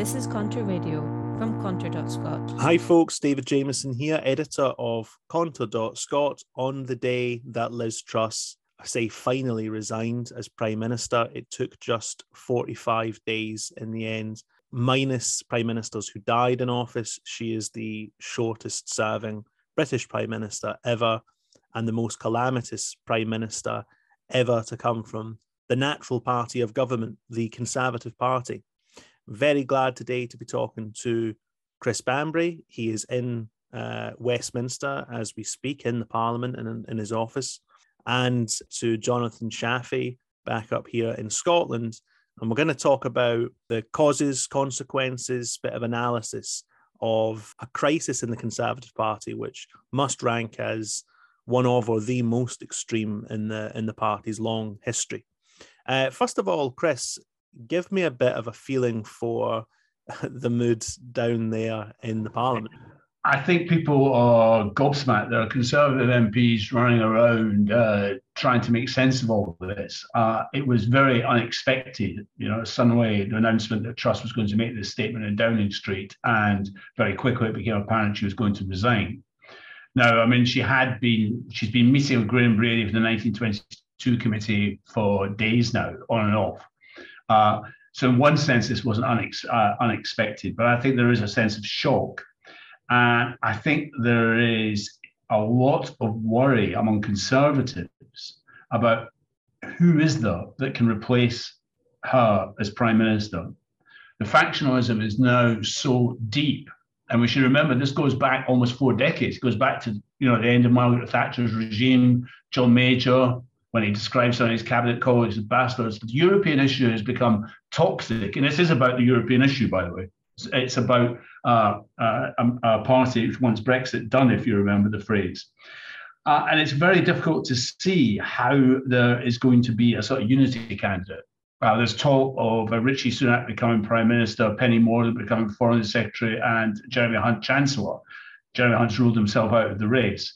This is Conter Radio from Conter.Scot. Hi, folks. David Jamieson here, editor of Conter.Scot. On the day that Liz Truss, I say, finally resigned as Prime Minister, it took just 45 days in the end. Minus Prime Ministers who died in office, she is the shortest serving British Prime Minister ever and the most calamitous Prime Minister ever to come from the natural party of government, the Conservative Party. Very glad today to be talking to Chris Bambery. He is in uh, Westminster as we speak in the Parliament and in, in his office, and to Jonathon Shafi back up here in Scotland. And we're going to talk about the causes, consequences, bit of analysis of a crisis in the Conservative Party, which must rank as one of or the most extreme in the in the party's long history. Uh, first of all, Chris, give me a bit of a feeling for the moods down there in the parliament. I think people are gobsmacked. There are Conservative MPs running around uh, trying to make sense of all of this. Uh, it was very unexpected. You know, suddenly the announcement that Truss was going to make this statement in Downing Street, and very quickly it became apparent she was going to resign. Now, I mean, she had been, she's been meeting with Graham Brady for the 1922 committee for days now, on and off. Uh, so in one sense, this wasn't unex- uh, unexpected, but I think there is a sense of shock. And I think there is a lot of worry among conservatives about who is there that can replace her as prime minister. The factionalism is now so deep, and we should remember this goes back almost four decades. It goes back to you know the end of Margaret Thatcher's regime, John Major, when he describes some of his cabinet colleagues as bastards. The European issue has become toxic, and this is about the European issue, by the way. It's, it's about uh, uh, a, party which wants Brexit done, if you remember the phrase. Uh, and it's very difficult to see how there is going to be a sort of unity candidate. Uh, there's talk of uh, Rishi Sunak becoming Prime Minister, Penny Mordaunt becoming Foreign Secretary, and Jeremy Hunt Chancellor. Jeremy Hunt's ruled himself out of the race.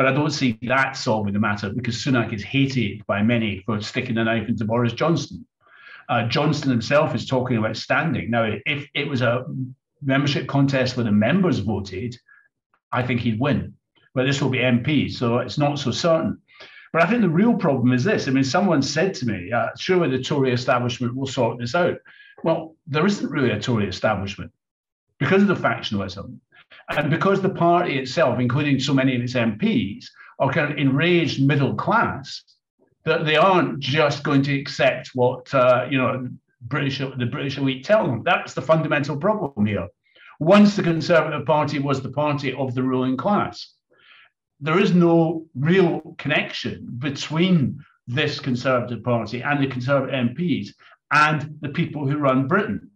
But I don't see that solving the matter because Sunak is hated by many for sticking a knife into Boris Johnson. Uh, Johnson himself is talking about standing. Now, if it was a membership contest where the members voted, I think he'd win. But this will be MP, so it's not so certain. But I think the real problem is this. I mean, someone said to me, uh, surely the Tory establishment will sort this out. Well, there isn't really a Tory establishment because of the factionalism. And because the party itself, including so many of its MPs, are kind of enraged middle class, that they aren't just going to accept what uh, you know British the British elite tell them. That's the fundamental problem here. Once the Conservative Party was the party of the ruling class, there is no real connection between this Conservative Party and the Conservative MPs and the people who run Britain.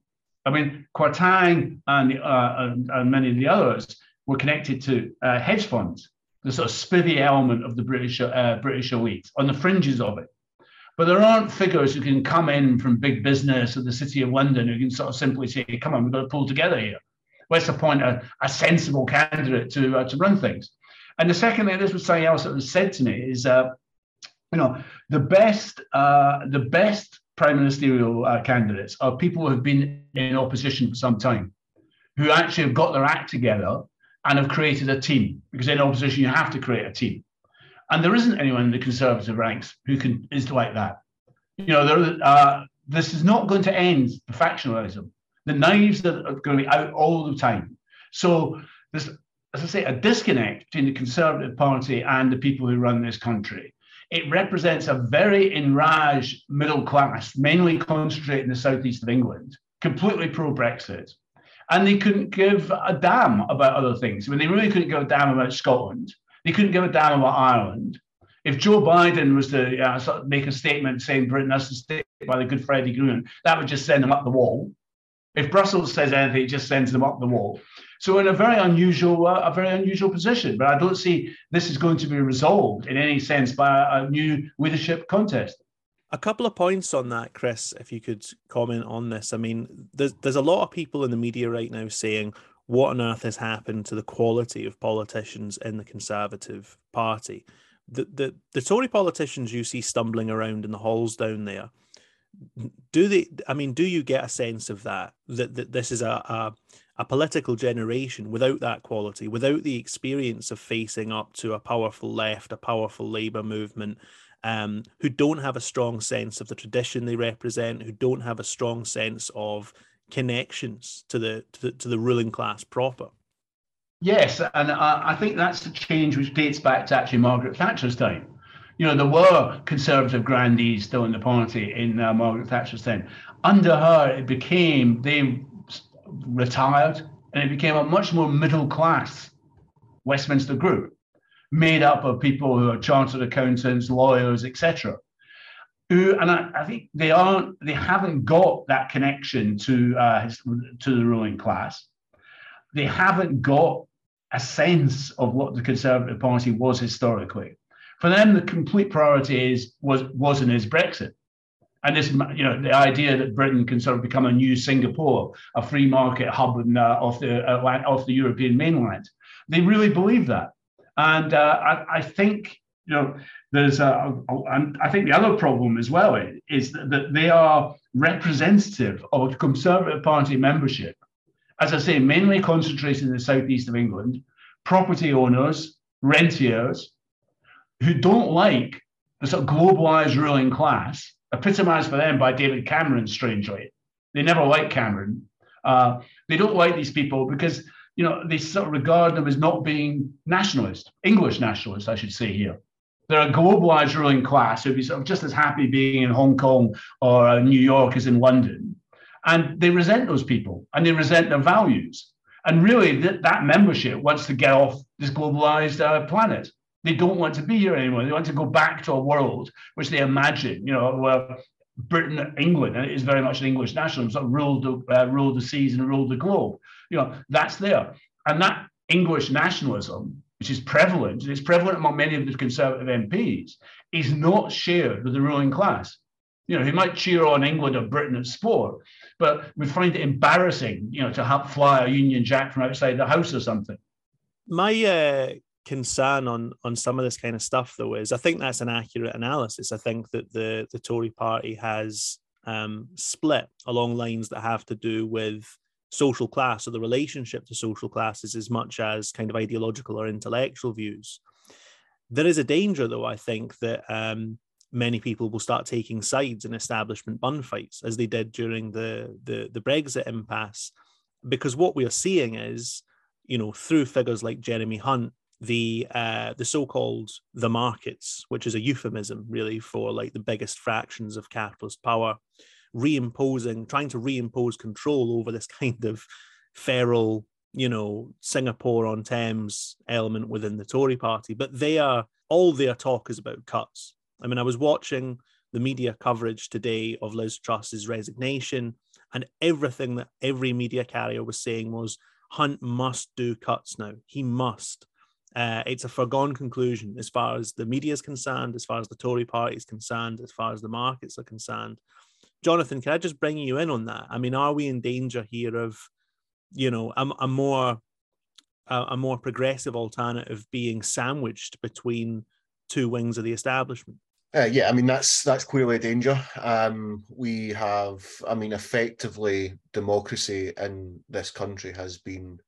I mean, Kwarteng and, uh, and, and, many of the others were connected to uh, hedge funds, the sort of spivvy element of the British uh, British elite, on the fringes of it. But there aren't figures who can come in from big business or the City of London who can sort of simply say, "Come on, we've got to pull together here. Let's appoint a, a sensible candidate to uh, to run things." And the second thing, this was something else that was said to me, is uh, you know the best uh, the best prime ministerial uh, candidates are people who have been in opposition for some time, who actually have got their act together and have created a team. Because in opposition, you have to create a team, and there isn't anyone in the conservative ranks who can is like that. You know, there, uh, this is not going to end the factionalism. The knives that are going to be out all the time. So there's, as I say, a disconnect between the Conservative Party and the people who run this country. It represents a very enraged middle class, mainly concentrated in the southeast of England, completely pro Brexit. And they couldn't give a damn about other things. I mean, they really couldn't give a damn about Scotland. They couldn't give a damn about Ireland. If Joe Biden was to uh, sort of make a statement saying Britain has to stick by the Good Friday Agreement, that would just send them up the wall. If Brussels says anything, it just sends them up the wall. So in a very unusual, uh, a very unusual position. But I don't see this is going to be resolved in any sense by a, new leadership contest. A couple of points on that, Chris, if you could comment on this. I mean, there's there's a lot of people in the media right now saying, "What on earth has happened to the quality of politicians in the Conservative Party?" The the the Tory politicians you see stumbling around in the halls down there, do they? I mean, do you get a sense of that that, that this is a, a a political generation without that quality, without the experience of facing up to a powerful left, a powerful Labour movement, um, who don't have a strong sense of the tradition they represent, who don't have a strong sense of connections to the to the, to the ruling class proper. Yes, and I, I think that's a change which dates back to actually Margaret Thatcher's time. You know, there were conservative grandees still in the party in uh, Margaret Thatcher's time. Under her, it became they retired, and it became a much more middle class Westminster group made up of people who are chartered accountants, lawyers, etc. Who and I, I, think they aren't, they haven't got that connection to uh, to the ruling class. They haven't got a sense of what the Conservative Party was historically. For them, the complete priority is was was and is Brexit. And this, you know, the idea that Britain can sort of become a new Singapore, a free market hub in, uh, off the uh, off the European mainland, they really believe that. And uh, I, I, think you know there's a, and I think the other problem as well is that, that they are representative of a Conservative Party membership, as I say, mainly concentrated in the southeast of England, property owners, rentiers, who don't like the sort of globalized ruling class, epitomized for them by David Cameron, strangely. They never like Cameron. Uh, they don't like these people because you know, they sort of regard them as not being nationalist, English nationalist, I should say here. They're a globalized ruling class who'd be sort of just as happy being in Hong Kong or uh, New York as in London. And they resent those people and they resent their values. And really, th- that membership wants to get off this globalized uh, planet. They don't want to be here anymore. They want to go back to a world which they imagine, you know, where Britain, England, and it is very much an English nationalism, sort of ruled the, uh, ruled the seas and ruled the globe. You know, that's there. And that English nationalism, which is prevalent, and it's prevalent among many of the Conservative MPs, is not shared with the ruling class. You know, he might cheer on England or Britain at sport, but we find it embarrassing, you know, to have fly a Union Jack from outside the house or something. My uh, concern on on some of this kind of stuff though is I think that's an accurate analysis. I think that the the Tory party has um, split along lines that have to do with social class or the relationship to social classes as much as kind of ideological or intellectual views. There is a danger, though, I think, that um, many people will start taking sides in establishment bun fights, as they did during the, the, the Brexit impasse, because what we are seeing is, you know, through figures like Jeremy Hunt, the uh, the so-called the markets, which is a euphemism really for like the biggest fractions of capitalist power, reimposing, trying to reimpose control over this kind of feral, you know, Singapore on Thames element within the Tory party. But they are all their talk is about cuts. I mean, I was watching the media coverage today of Liz Truss's resignation, and everything that every media carrier was saying was Hunt must do cuts now. He must. Uh, it's a foregone conclusion as far as the media is concerned, as far as the Tory party is concerned, as far as the markets are concerned. Jonathon, can I just bring you in on that? I mean, are we in danger here of, you know, a, a more a, a more progressive alternative being sandwiched between two wings of the establishment? Uh, yeah, I mean that's that's clearly a danger. Um, we have, I mean, effectively, democracy in this country has been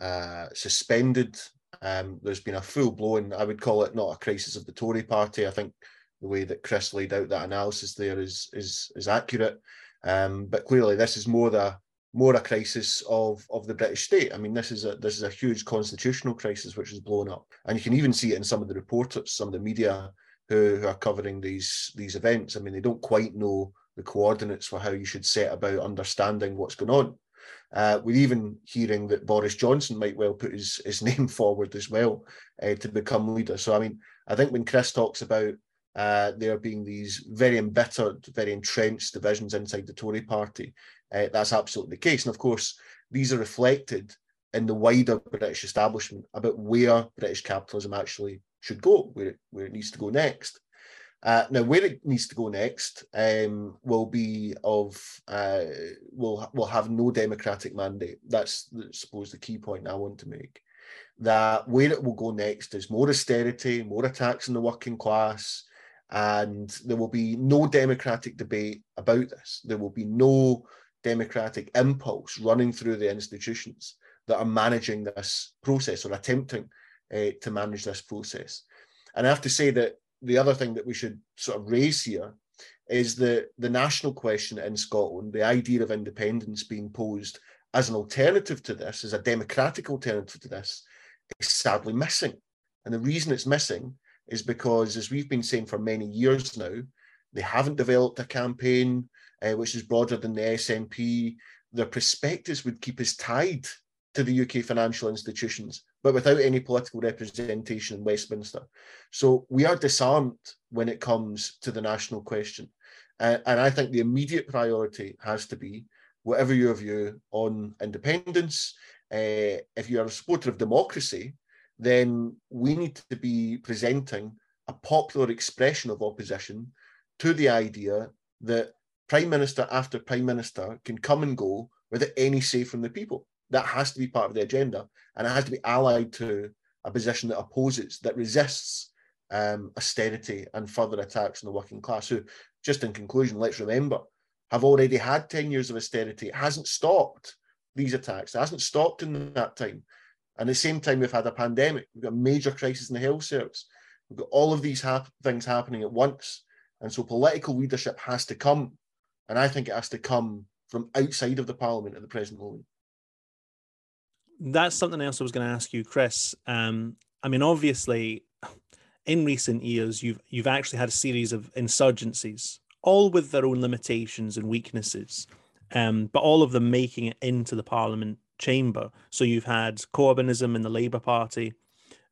uh, suspended. Um, there's been a full blown, I would call it not a crisis of the Tory party. I think the way that Chris laid out that analysis there is is is accurate. Um, but clearly, this is more the more a crisis of of the British state. I mean, this is a this is a huge constitutional crisis which is blown up, and you can even see it in some of the reporters, some of the media who, who are covering these these events. I mean, they don't quite know the coordinates for how you should set about understanding what's going on. Uh, we're even hearing that Boris Johnson might well put his, his name forward as well uh, to become leader. So, I mean, I think when Chris talks about uh, there being these very embittered, very entrenched divisions inside the Tory party. Uh, that's absolutely the case. And of course, these are reflected in the wider British establishment about where British capitalism actually should go, where it, where it needs to go next. Uh, now, where it needs to go next um, will be of uh, will will have no democratic mandate. That's, I suppose, the key point I want to make. That where it will go next is more austerity, more attacks on the working class, And there will be no democratic debate about this. There will be no democratic impulse running through the institutions that are managing this process or attempting uh, to manage this process. And I have to say that the other thing that we should sort of raise here is the, the national question in Scotland, the idea of independence being posed as an alternative to this, as a democratic alternative to this, is sadly missing. And the reason it's missing is because, as we've been saying for many years now, they haven't developed a campaign uh, which is broader than the SNP. Their prospectus would keep us tied to the UK financial institutions, but without any political representation in Westminster. So we are disarmed when it comes to the national question. Uh, and I think the immediate priority has to be whatever your view on independence, uh, if you are a supporter of democracy, then we need to be presenting a popular expression of opposition to the idea that prime minister after prime minister can come and go without any say from the people. That has to be part of the agenda, and it has to be allied to a position that opposes, that resists um, austerity and further attacks on the working class. Who, just in conclusion, let's remember, have already had 10 years of austerity. It hasn't stopped these attacks. It hasn't stopped in that time. And at the same time, we've had a pandemic. We've got a major crisis in the health service. We've got all of these things happening at once. And so political leadership has to come. And I think it has to come from outside of the parliament at the present moment. That's something else I was going to ask you, Chris. Um, I mean, obviously, in recent years, you've you've actually had a series of insurgencies all with their own limitations and weaknesses, um, but all of them making it into the Parliament chamber. So you've had Corbynism in the Labour Party,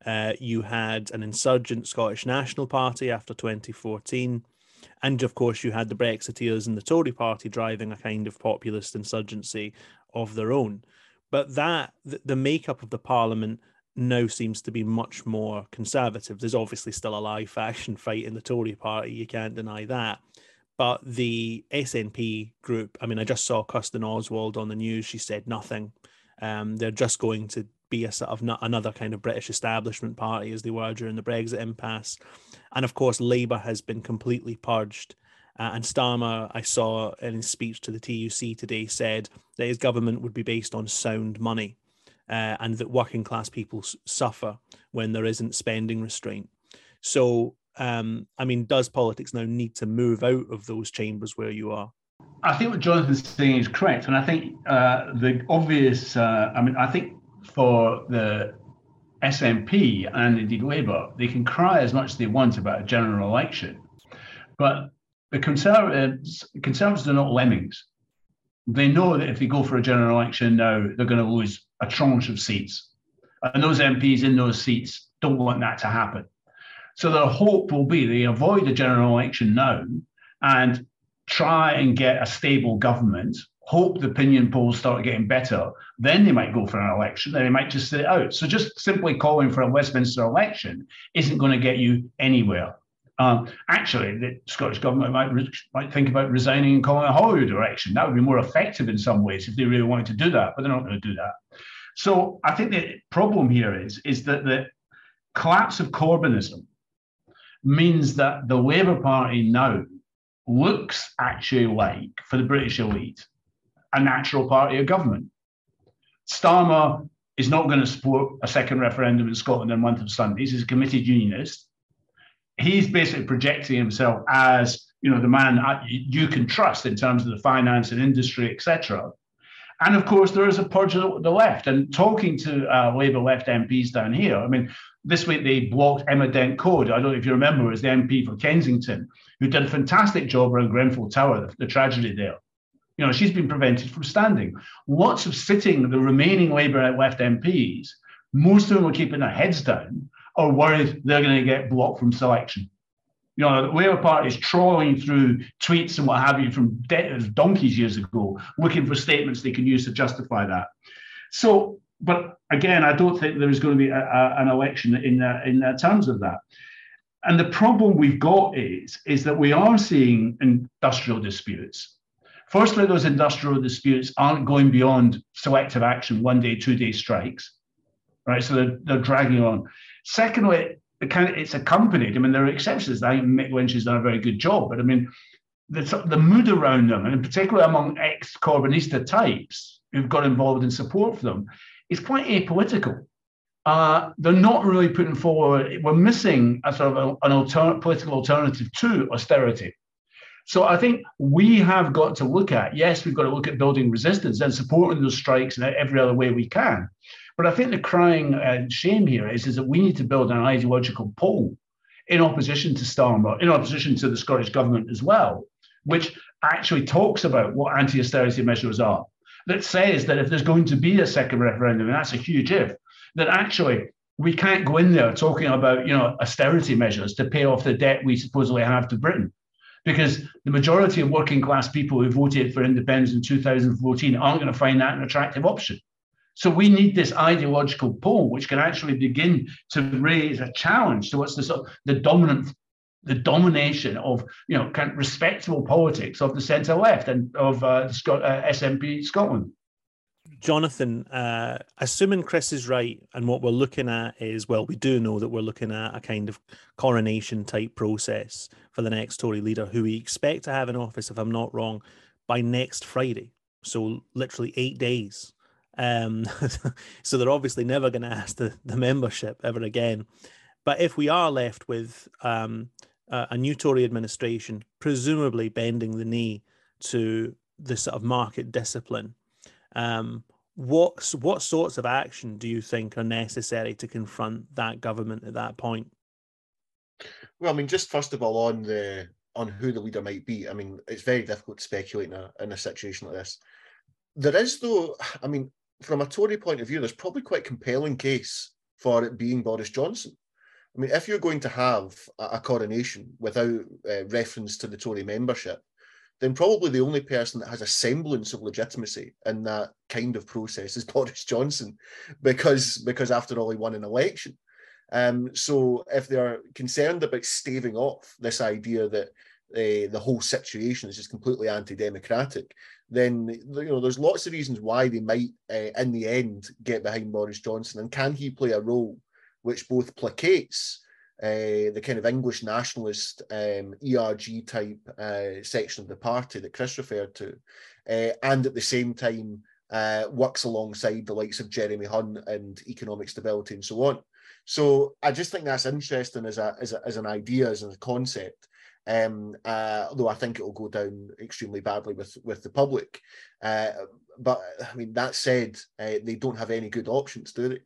uh, you had an insurgent Scottish National Party after 2014. And of course, you had the Brexiteers and the Tory party driving a kind of populist insurgency of their own. But that, the makeup of the parliament now seems to be much more conservative. There's obviously still a live faction fight in the Tory party, you can't deny that. But the SNP group, I mean, I just saw Kirsten Oswald on the news. She said nothing. Um, they're just going to be a sort of not another kind of British establishment party as they were during the Brexit impasse. And of course, Labour has been completely purged. Uh, and Starmer, I saw in his speech to the TUC today, said that his government would be based on sound money uh, and that working class people s- suffer when there isn't spending restraint. So um, I mean, does politics now need to move out of those chambers where you are? I think what Jonathon's saying is correct, and I think uh, the obvious. Uh, I mean, I think for the SNP and indeed Labour, they can cry as much as they want about a general election, but the Conservatives, Conservatives are not lemmings. They know that if they go for a general election now, they're going to lose a tranche of seats, and those MPs in those seats don't want that to happen. So their hope will be they avoid a general election now and try and get a stable government, hope the opinion polls start getting better, then they might go for an election, then they might just sit out. So just simply calling for a Westminster election isn't going to get you anywhere. Um, actually, the Scottish government might re- might think about resigning and calling a Holyrood election. That would be more effective in some ways if they really wanted to do that, but they're not going to do that. So I think the problem here is is that the collapse of Corbynism means that the Labour Party now looks actually like, for the British elite, a natural party of government. Starmer is not going to support a second referendum in Scotland a month of Sundays. He's a committed unionist. He's basically projecting himself as you know the man you can trust in terms of the finance and industry, etc. And of course, there is a purge of the left. And talking to uh, Labour left MPs down here, I mean, this week they blocked Emma Dent Coad. I don't know if you remember, as the MP for Kensington, who did a fantastic job around Grenfell Tower, the, the tragedy there. You know, she's been prevented from standing. Lots of sitting, the remaining Labour left MPs, most of them are keeping their heads down or worried they're going to get blocked from selection. You know, the Labour Party is trawling through tweets and what have you from de- donkeys years ago, looking for statements they can use to justify that. So but again, I don't think there is going to be a, a, an election in uh, in uh, terms of that. And the problem we've got is is that we are seeing industrial disputes. Firstly, those industrial disputes aren't going beyond selective action, one day, two day strikes, right? So they're, they're dragging on. Secondly, kind of, it's accompanied. I mean, there are exceptions. I think Mick Lynch has done a very good job, but I mean, the, the mood around them, and in particular among ex-Corbynista types who've got involved in support for them, is quite apolitical. Uh, they're not really putting forward. We're missing a sort of a, an alter, political alternative to austerity. So I think we have got to look at, yes, we've got to look at building resistance and supporting those strikes in every other way we can. But I think the crying uh, shame here is, is that we need to build an ideological pole in opposition to Starmer, in opposition to the Scottish government as well, which actually talks about what anti-austerity measures are. That says that if there's going to be a second referendum, and that's a huge if, that actually we can't go in there talking about you know austerity measures to pay off the debt we supposedly have to Britain because the majority of working class people who voted for independence in 2014 aren't going to find that an attractive option. So we need this ideological pole, which can actually begin to raise a challenge to what's the sort of the dominant, the domination of you know kind of respectable politics of the centre left and of uh, Scot- uh, SNP Scotland. Jonathon, uh, assuming Chris is right, and what we're looking at is well, we do know that we're looking at a kind of coronation type process for the next Tory leader, who we expect to have in office, if I'm not wrong, by next Friday. So literally eight days. Um, so they're obviously never going to ask the, the membership ever again. But if we are left with um, a, a new Tory administration, presumably bending the knee to the sort of market discipline um, what what sorts of action do you think are necessary to confront that government at that point? Well, I mean, just first of all, on the on who the leader might be. I mean, it's very difficult to speculate in a in a situation like this. There is, though, I mean, from a Tory point of view, there's probably quite a compelling case for it being Boris Johnson. I mean, if you're going to have a, a coronation without uh, reference to the Tory membership, then probably the only person that has a semblance of legitimacy in that kind of process is Boris Johnson, because because after all he won an election. Um, so if they're concerned about staving off this idea that uh, the whole situation is just completely anti-democratic, then you know there's lots of reasons why they might, uh, in the end, get behind Boris Johnson. And can he play a role which both placates uh, the kind of English nationalist um, ERG type section of the party that Chris referred to, and at the same time works alongside the likes of Jeremy Hunt and economic stability and so on. So I just think that's interesting as a as, a, as an idea as a concept. Um, uh, although I think it will go down extremely badly with with the public. Uh, but I mean, that said, uh, they don't have any good options, do they?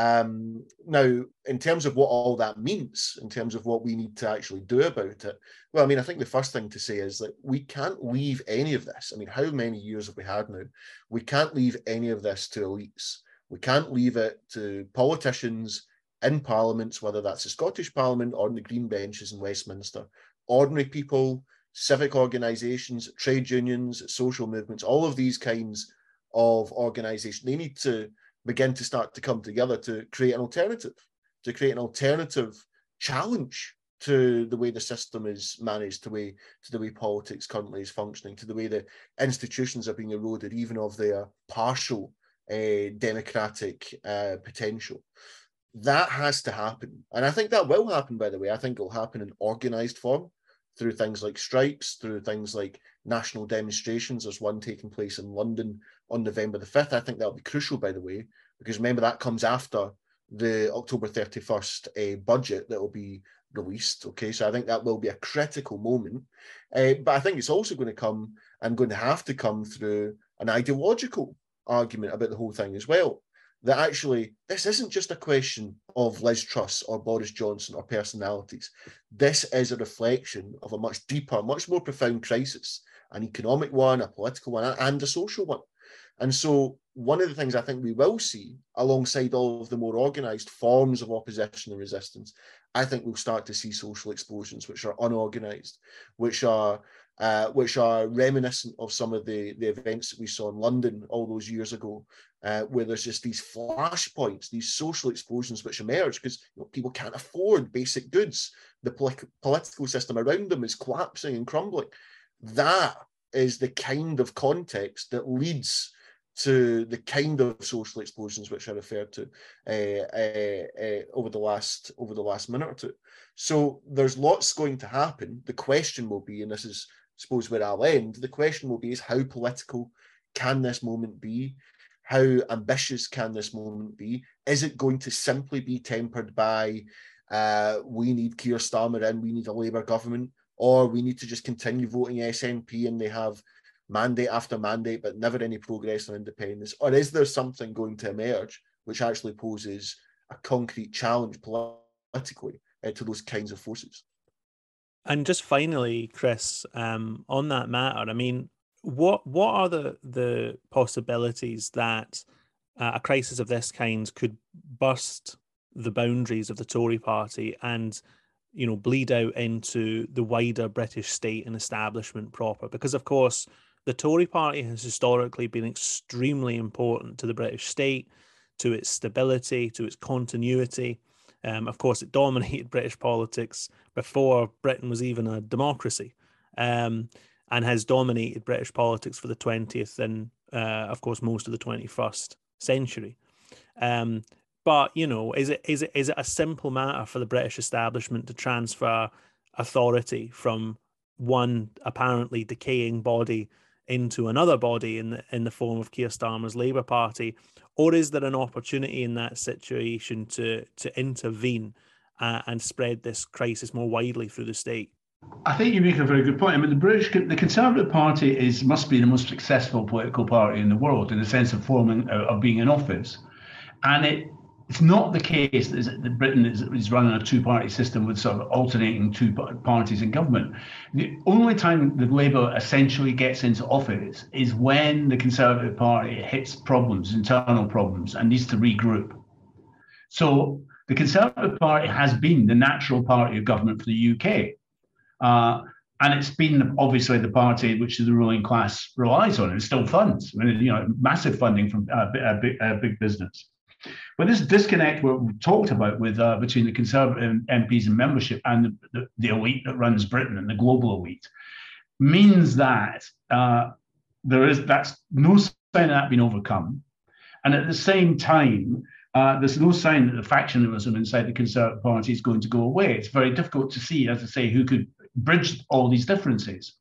Um, now, in terms of what all that means, in terms of what we need to actually do about it, well, I mean, I think the first thing to say is that we can't leave any of this. I mean, how many years have we had now? We can't leave any of this to elites. We can't leave it to politicians in parliaments, whether that's the Scottish Parliament or the Green benches in Westminster. Ordinary people, civic organisations, trade unions, social movements, all of these kinds of organisations, they need to begin to start to come together to create an alternative, to create an alternative challenge to the way the system is managed, to the way to the way politics currently is functioning, to the way the institutions are being eroded, even of their partial uh, democratic uh, potential. That has to happen, and I think that will happen. By the way, I think it will happen in organised form through things like strikes, through things like national demonstrations. There's one taking place in London on November the 5th. I think that'll be crucial, by the way, because remember that comes after the October 31st uh, budget that will be released. Okay, so I think that will be a critical moment. Uh, but I think it's also going to come and going to have to come through an ideological argument about the whole thing as well. That actually, this isn't just a question of Liz Truss or Boris Johnson or personalities. This is a reflection of a much deeper, much more profound crisis an economic one, a political one, and a social one. And so, one of the things I think we will see, alongside all of the more organised forms of opposition and resistance, I think we'll start to see social explosions which are unorganised, which are uh, which are reminiscent of some of the, the events that we saw in London all those years ago, uh, where there's just these flashpoints, these social explosions which emerge because you know, people can't afford basic goods. The pol- political system around them is collapsing and crumbling. That is the kind of context that leads to the kind of social explosions which I referred to uh, uh, uh, over the last over the last minute or two. So there's lots going to happen. The question will be, and this is suppose where I'll end. The question will be: is how political can this moment be? How ambitious can this moment be? Is it going to simply be tempered by uh, we need Keir Starmer in, we need a Labour government, or we need to just continue voting SNP and they have mandate after mandate, but never any progress on independence? Or is there something going to emerge which actually poses a concrete challenge politically uh, to those kinds of forces? And just finally, Chris, um, on that matter, I mean, what what are the the possibilities that uh, a crisis of this kind could burst the boundaries of the Tory party and you know bleed out into the wider British state and establishment proper because of course the Tory party has historically been extremely important to the British state, to its stability, to its continuity. Um, of course, it dominated British politics before Britain was even a democracy, um, and has dominated British politics for the 20th and, uh, of course, most of the 21st century. Um, but you know, is it is it is it a simple matter for the British establishment to transfer authority from one apparently decaying body into another body in the in the form of Keir Starmer's Labour Party, or is there an opportunity in that situation to to intervene uh, and spread this crisis more widely through the state? I think you make a very good point. I mean, the British, the Conservative Party is must be the most successful political party in the world in the sense of forming uh, of being in office, and it it's not the case that Britain is, is running a two-party system with sort of alternating two parties in government. The only time the Labour essentially gets into office is when the Conservative Party hits problems, internal problems, and needs to regroup. So the Conservative Party has been the natural party of government for the UK. Uh, and it's been obviously the party which the ruling class relies on and still funds. I mean, you know, massive funding from uh, big, uh, big business. But this disconnect we talked about with uh, between the Conservative MPs and membership and the, the, the, elite that runs Britain and the global elite means that uh, there is that's no sign of that being overcome, and at the same time. Uh, there's no sign that the factionalism inside the Conservative Party is going to go away. It's very difficult to see, as I say, who could bridge all these differences.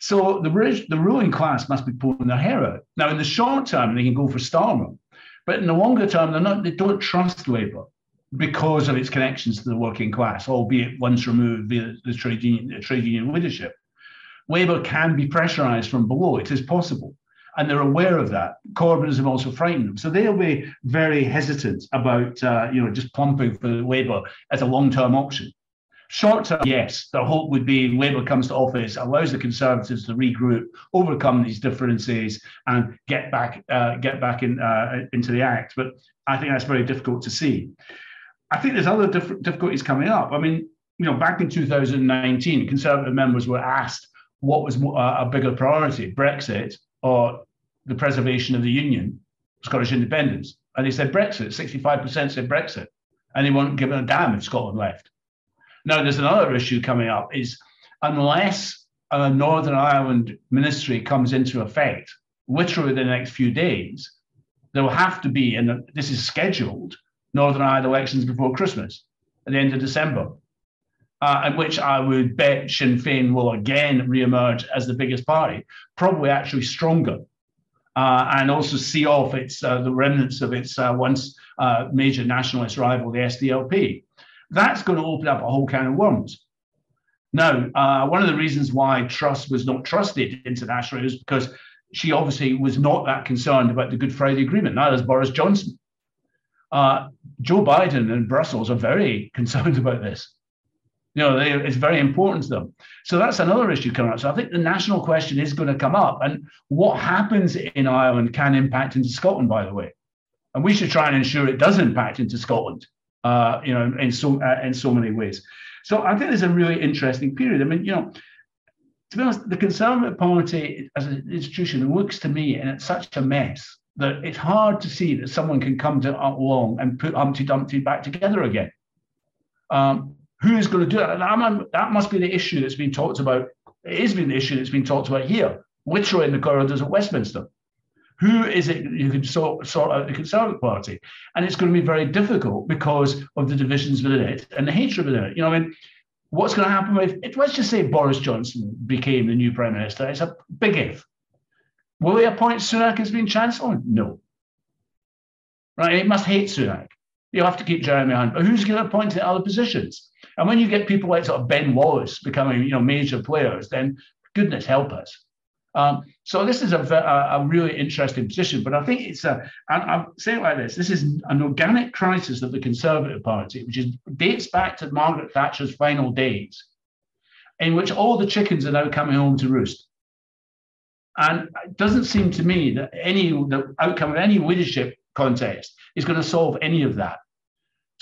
So the, the ruling class must be pulling their hair out. Now, in the short term, they can go for Starmer but in the longer term, they're not, they don't trust Labour because of its connections to the working class, albeit once removed via the trade union, the trade union leadership. Labour can be pressurised from below. It is possible. And they're aware of that. Corbynism also frightened them. So they'll be very hesitant about, uh, you know, just plumping for Labour as a long-term option. Short term, yes, the hope would be Labour comes to office, allows the Conservatives to regroup, overcome these differences, and get back uh, get back in, uh, into the act. But I think that's very difficult to see. I think there's other diff- difficulties coming up. I mean, you know, back in 2019, Conservative members were asked what was a bigger priority, Brexit or the preservation of the Union, Scottish independence, and they said Brexit. 65% said Brexit, and they weren't given a damn if Scotland left. Now, there's another issue coming up is unless a Northern Ireland ministry comes into effect, literally within the next few days, there will have to be, and this is scheduled, Northern Ireland elections before Christmas at the end of December, uh, at which I would bet Sinn Féin will again re-emerge as the biggest party, probably actually stronger, uh, and also see off its uh, the remnants of its uh, once uh, major nationalist rival, the SDLP that's going to open up a whole can of worms. Now, uh, one of the reasons why Truss was not trusted internationally is because she obviously was not that concerned about the Good Friday Agreement, neither is Boris Johnson. Uh, Joe Biden and Brussels are very concerned about this. You know, they, it's very important to them. So that's another issue coming up. So I think the national question is going to come up. And what happens in Ireland can impact into Scotland, by the way. And we should try and ensure it does impact into Scotland uh, you know, in so uh, in so many ways. So I think there's a really interesting period. I mean, you know, to be honest, the Conservative Party as an institution looks to me and it's such a mess that it's hard to see that someone can come to along and put Humpty Dumpty back together again. Um, who is going to do that? And that must be the issue that's been talked about. It is been the issue that's been talked about here, literally in the corridors of Westminster. Who is it you can sort, sort out the Conservative Party? And it's going to be very difficult because of the divisions within it and the hatred within it. You know, I mean, what's going to happen if, let's just say Boris Johnson became the new Prime Minister? It's a big if. Will he appoint Sunak as being Chancellor? No. Right? It must hate Sunak. You'll have to keep Jeremy Hunt. But who's going to appoint to other positions? And when you get people like sort of Ben Wallace becoming, you know, major players, then goodness help us. Um, so this is a, a, a, really interesting position, but I think it's a, and I'm saying it like this, this is an organic crisis of the Conservative Party, which is, dates back to Margaret Thatcher's final days, in which all the chickens are now coming home to roost. And it doesn't seem to me that any the outcome of any leadership contest is going to solve any of that.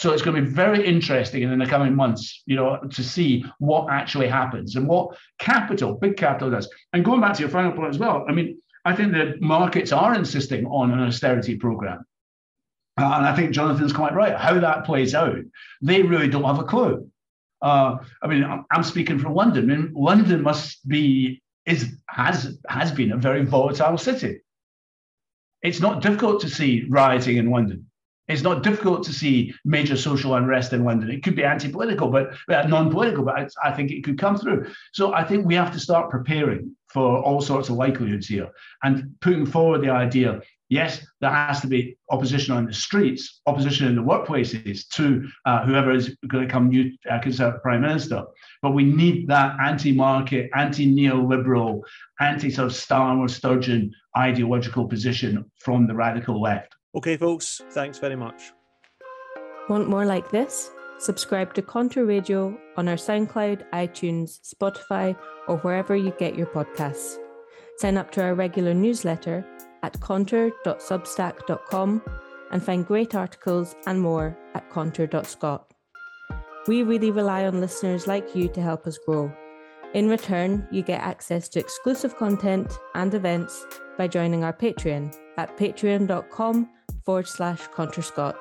So it's going to be very interesting in the coming months, you know, to see what actually happens and what capital, big capital does. And going back to your final point as well, I mean, I think the markets are insisting on an austerity program. Uh, and I think Jonathon's quite right. How that plays out, they really don't have a clue. Uh, I mean, I'm speaking from London. I mean, London must be is has has been a very volatile city. It's not difficult to see rioting in London. It's not difficult to see major social unrest in London. It could be anti-political, but uh, non-political, but I, I think it could come through. So I think we have to start preparing for all sorts of likelihoods here and putting forward the idea yes, there has to be opposition on the streets, opposition in the workplaces to uh, whoever is going to come new uh, Conservative Prime Minister. But we need that anti-market, anti-neoliberal, anti-sort of Starmer Sturgeon ideological position from the radical left. Okay, folks, thanks very much. Want more like this? Subscribe to Conter Radio on our SoundCloud, iTunes, Spotify, or wherever you get your podcasts. Sign up to our regular newsletter at conter.substack.com and find great articles and more at conter.scot. We really rely on listeners like you to help us grow. In return, you get access to exclusive content and events by joining our Patreon at patreon.com forward slash conterscot.